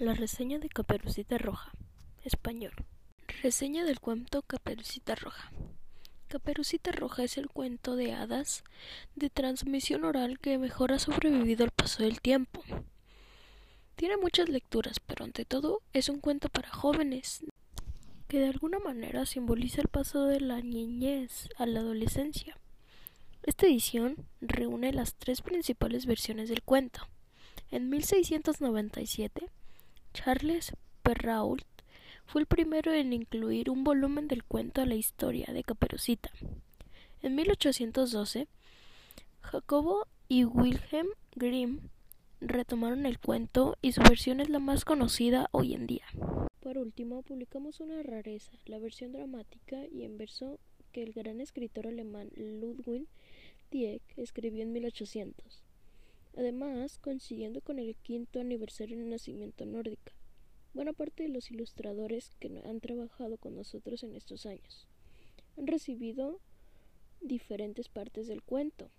La reseña de Caperucita Roja. Español. Reseña del cuento Caperucita Roja. Caperucita Roja es el cuento de hadas de transmisión oral que mejor ha sobrevivido al paso del tiempo. Tiene muchas lecturas, pero ante todo es un cuento para jóvenes que de alguna manera simboliza el paso de la niñez a la adolescencia. Esta edición reúne las tres principales versiones del cuento. En 1697, Charles Perrault fue el primero en incluir un volumen del cuento a la historia de Caperucita. En 1812, Jacobo y Wilhelm Grimm retomaron el cuento y su versión es la más conocida hoy en día. Por último, publicamos una rareza, la versión dramática y en verso que el gran escritor alemán Ludwig Tieck escribió en 1800 además coincidiendo con el quinto aniversario del nacimiento nórdica. Buena parte de los ilustradores que han trabajado con nosotros en estos años han recibido diferentes partes del cuento,